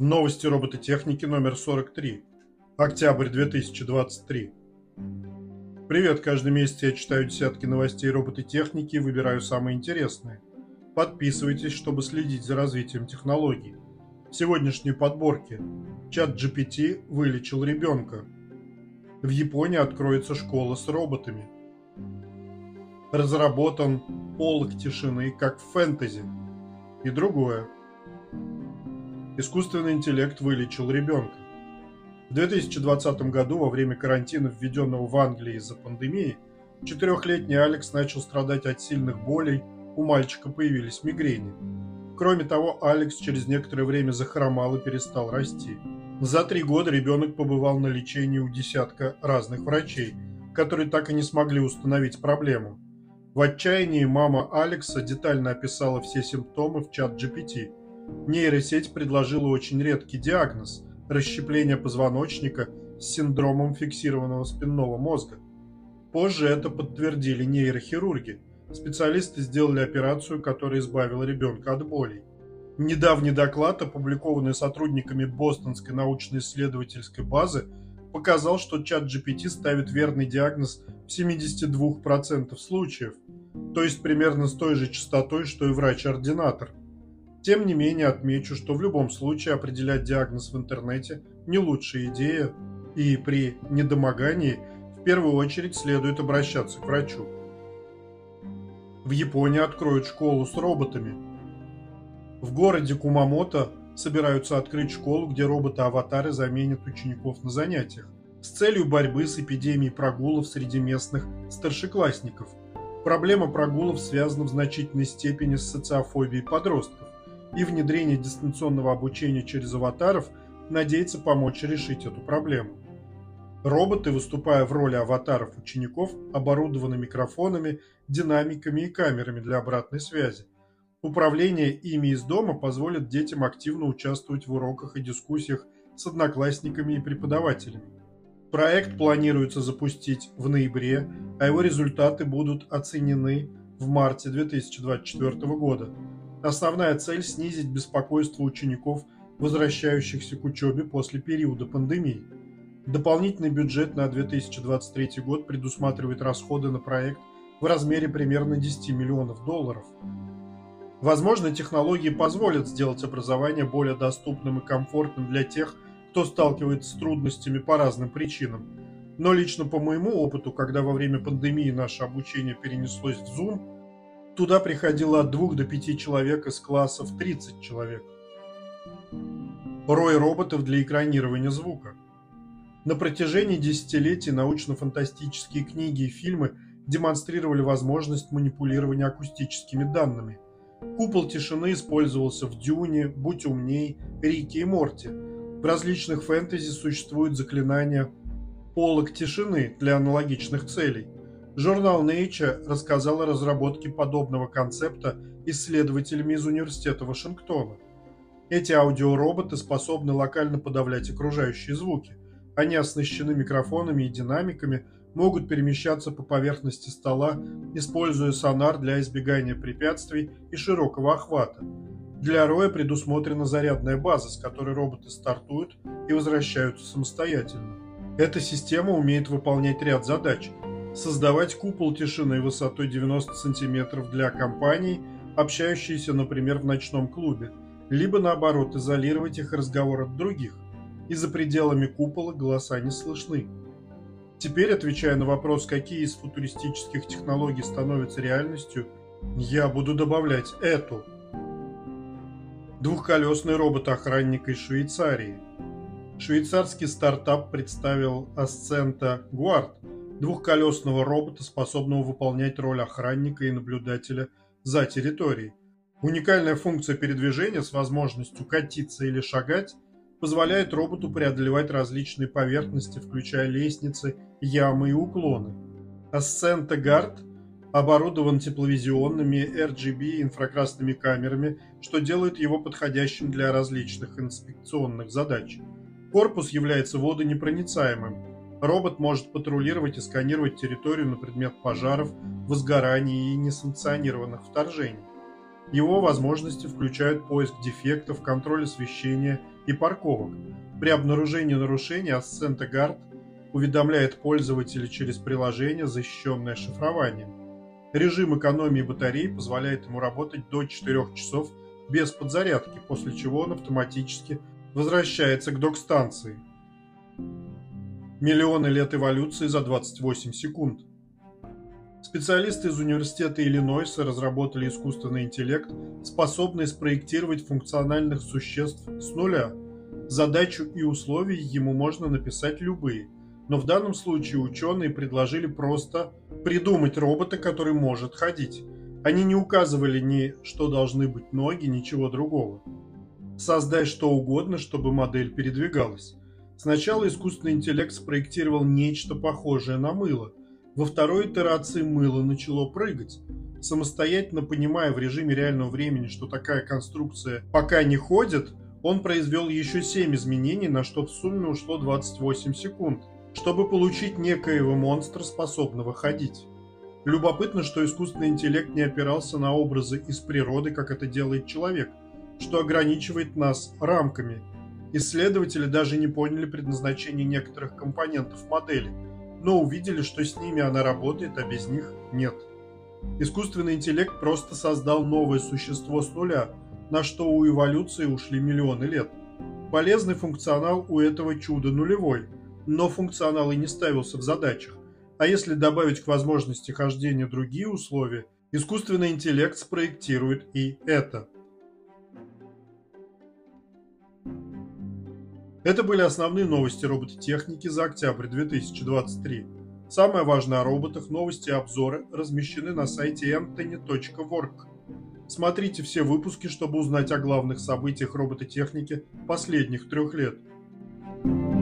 Новости робототехники номер 43. Октябрь 2023. Привет, каждый месяц я читаю десятки новостей робототехники и выбираю самые интересные. Подписывайтесь, чтобы следить за развитием технологий. В сегодняшней подборке чат GPT вылечил ребенка. В Японии откроется школа с роботами. Разработан полок тишины, как в фэнтези. И другое. Искусственный интеллект вылечил ребенка. В 2020 году, во время карантина, введенного в Англии из-за пандемии, четырехлетний Алекс начал страдать от сильных болей, у мальчика появились мигрени. Кроме того, Алекс через некоторое время захромал и перестал расти. За три года ребенок побывал на лечении у десятка разных врачей, которые так и не смогли установить проблему. В отчаянии мама Алекса детально описала все симптомы в чат GPT. Нейросеть предложила очень редкий диагноз – расщепление позвоночника с синдромом фиксированного спинного мозга. Позже это подтвердили нейрохирурги – Специалисты сделали операцию, которая избавила ребенка от болей. Недавний доклад, опубликованный сотрудниками Бостонской научно-исследовательской базы, показал, что чат GPT ставит верный диагноз в 72% случаев, то есть примерно с той же частотой, что и врач-ординатор. Тем не менее, отмечу, что в любом случае определять диагноз в интернете не лучшая идея, и при недомогании в первую очередь следует обращаться к врачу. В Японии откроют школу с роботами. В городе Кумамото собираются открыть школу, где роботы-аватары заменят учеников на занятиях с целью борьбы с эпидемией прогулов среди местных старшеклассников. Проблема прогулов связана в значительной степени с социофобией подростков, и внедрение дистанционного обучения через аватаров надеется помочь решить эту проблему. Роботы, выступая в роли аватаров учеников, оборудованы микрофонами, динамиками и камерами для обратной связи. Управление ими из дома позволит детям активно участвовать в уроках и дискуссиях с одноклассниками и преподавателями. Проект планируется запустить в ноябре, а его результаты будут оценены в марте 2024 года. Основная цель – снизить беспокойство учеников, возвращающихся к учебе после периода пандемии. Дополнительный бюджет на 2023 год предусматривает расходы на проект в размере примерно 10 миллионов долларов. Возможно, технологии позволят сделать образование более доступным и комфортным для тех, кто сталкивается с трудностями по разным причинам. Но лично по моему опыту, когда во время пандемии наше обучение перенеслось в Zoom, туда приходило от 2 до 5 человек из классов 30 человек. Рой роботов для экранирования звука – на протяжении десятилетий научно-фантастические книги и фильмы демонстрировали возможность манипулирования акустическими данными. Купол тишины использовался в «Дюне», «Будь умней», «Рике и Морти». В различных фэнтези существуют заклинания «полок тишины» для аналогичных целей. Журнал Nature рассказал о разработке подобного концепта исследователями из Университета Вашингтона. Эти аудиороботы способны локально подавлять окружающие звуки – они оснащены микрофонами и динамиками, могут перемещаться по поверхности стола, используя сонар для избегания препятствий и широкого охвата. Для роя предусмотрена зарядная база, с которой роботы стартуют и возвращаются самостоятельно. Эта система умеет выполнять ряд задач. Создавать купол тишины высотой 90 см для компаний, общающиеся, например, в ночном клубе, либо наоборот изолировать их разговор от других и за пределами купола голоса не слышны. Теперь, отвечая на вопрос, какие из футуристических технологий становятся реальностью, я буду добавлять эту. Двухколесный робот-охранник из Швейцарии. Швейцарский стартап представил Ascenta Guard, двухколесного робота, способного выполнять роль охранника и наблюдателя за территорией. Уникальная функция передвижения с возможностью катиться или шагать – позволяет роботу преодолевать различные поверхности, включая лестницы, ямы и уклоны. Ascent Guard оборудован тепловизионными RGB инфракрасными камерами, что делает его подходящим для различных инспекционных задач. Корпус является водонепроницаемым. Робот может патрулировать и сканировать территорию на предмет пожаров, возгораний и несанкционированных вторжений. Его возможности включают поиск дефектов, контроль освещения и парковок. При обнаружении нарушений Ascent Guard уведомляет пользователя через приложение, защищенное шифрованием. Режим экономии батареи позволяет ему работать до 4 часов без подзарядки, после чего он автоматически возвращается к док-станции. Миллионы лет эволюции за 28 секунд. Специалисты из Университета Иллинойса разработали искусственный интеллект, способный спроектировать функциональных существ с нуля. Задачу и условия ему можно написать любые, но в данном случае ученые предложили просто придумать робота, который может ходить. Они не указывали ни что должны быть ноги, ничего другого. Создать что угодно, чтобы модель передвигалась. Сначала искусственный интеллект спроектировал нечто похожее на мыло. Во второй итерации мыло начало прыгать. Самостоятельно понимая в режиме реального времени, что такая конструкция пока не ходит, он произвел еще 7 изменений, на что в сумме ушло 28 секунд, чтобы получить некоего монстра, способного ходить. Любопытно, что искусственный интеллект не опирался на образы из природы, как это делает человек, что ограничивает нас рамками. Исследователи даже не поняли предназначение некоторых компонентов модели, но увидели, что с ними она работает, а без них нет. Искусственный интеллект просто создал новое существо с нуля, на что у эволюции ушли миллионы лет. Полезный функционал у этого чуда нулевой, но функционал и не ставился в задачах. А если добавить к возможности хождения другие условия, искусственный интеллект спроектирует и это. Это были основные новости робототехники за октябрь 2023. Самое важное о роботах, новости и обзоры размещены на сайте anthony.work. Смотрите все выпуски, чтобы узнать о главных событиях робототехники последних трех лет –